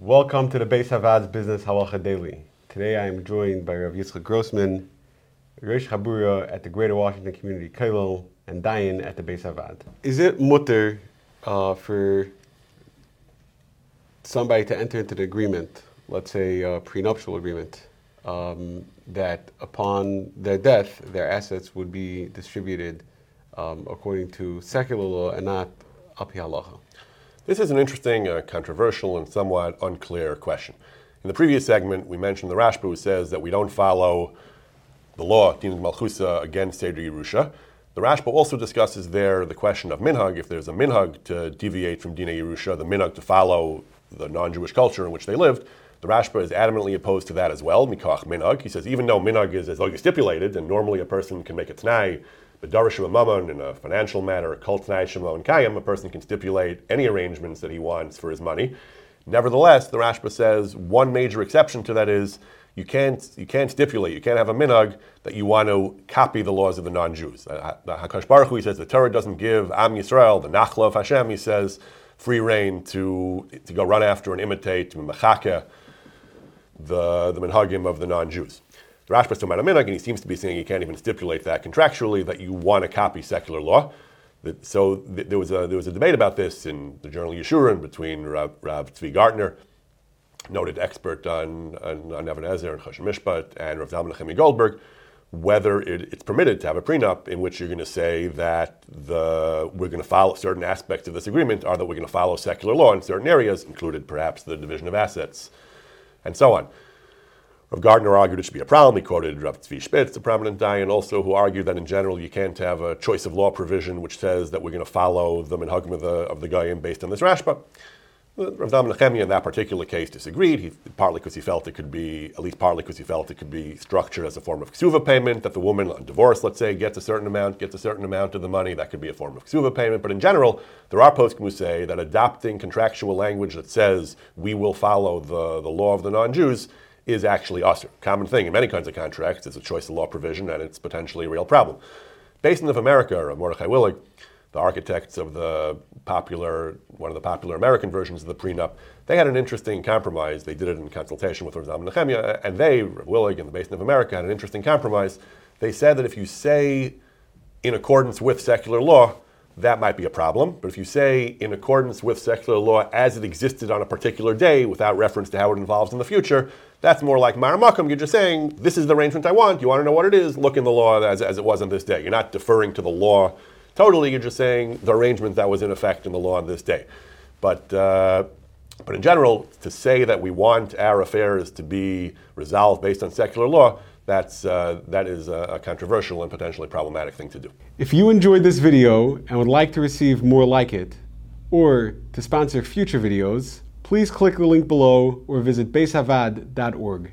Welcome to the Bais HaVaad's Business Halacha Daily. Today I am joined by Rav Yitzchak Grossman, Rosh Chabura at the Greater Washington Community Kollel, and Dayan at the Bais HaVaad. Is it mutar uh, for somebody to enter into the agreement, let's say a prenuptial agreement, um, that upon their death, their assets would be distributed um, according to secular law and not api halacha? This is an interesting, uh, controversial, and somewhat unclear question. In the previous segment, we mentioned the Rashba who says that we don't follow the law, Din Malchusa, against Seder Yerusha. The Rashba also discusses there the question of minhag. If there's a minhag to deviate from Dina Yerusha, the minhag to follow the non-Jewish culture in which they lived, the Rashba is adamantly opposed to that as well. Mikach minhag. He says even though minhag is as though as stipulated, and normally a person can make a t'nai but Darashim Mammon, in a financial matter, a cult and Kayam, a person can stipulate any arrangements that he wants for his money. Nevertheless, the Rashba says one major exception to that is you can't, you can't stipulate, you can't have a minhag that you want to copy the laws of the non-Jews. Uh, Hakadosh Baruch Hu, he says the Torah doesn't give Am Yisrael, the Nachla of Hashem, he says, free reign to, to go run after and imitate, to the, the minhagim of the non-Jews. The Rashba is talking about and he seems to be saying you can't even stipulate that contractually that you want to copy secular law. So th- there, was a, there was a debate about this in the journal Yeshurun between Rav, Rav Tzvi Gartner, noted expert on, on, on Even HaEzer and Choshen Mishpat, and Rav Zalman Nechemia Goldberg, whether it, it's permitted to have a prenup in which you're going to say that the, we're going to follow certain aspects of this agreement are that we're going to follow secular law in certain areas, included perhaps the division of assets, and so on. Rav Gartner argued it should be a problem. He quoted Rav Tzvi Spitz, a prominent Dayan, also who argued that in general you can't have a choice of law provision which says that we're going to follow the minhagim of the, of the based on this Rashba. Rav Zalman Nechemia in that particular case disagreed, he, partly because he felt it could be, at least partly because he felt it could be structured as a form of ksuva payment, that the woman on divorce, let's say, gets a certain amount, gets a certain amount of the money, that could be a form of ksuva payment. But in general, there are poskim who say that adopting contractual language that says we will follow the, the law of the non-Jews is actually assur. Common thing in many kinds of contracts. It's a choice of law provision, and it's potentially a real problem. Beth Din of America, or Mordechai Willig, the architects of the popular, one of the popular American versions of the prenup, they had an interesting compromise. They did it in consultation with Rav Nechemia, and they, Willig and the Beth Din of America, had an interesting compromise. They said that if you say in accordance with secular law, that might be a problem. But if you say in accordance with secular law as it existed on a particular day without reference to how it involves in the future, that's more like mareh makom. You're just saying, this is the arrangement I want. You want to know what it is? Look in the law as, as it was on this day. You're not deferring to the law totally. You're just saying the arrangement that was in effect in the law on this day. But, uh, but in general, to say that we want our affairs to be resolved based on secular law, that's, uh, that is a controversial and potentially problematic thing to do. If you enjoyed this video and would like to receive more like it, or to sponsor future videos, please click the link below or visit baishavaad.org.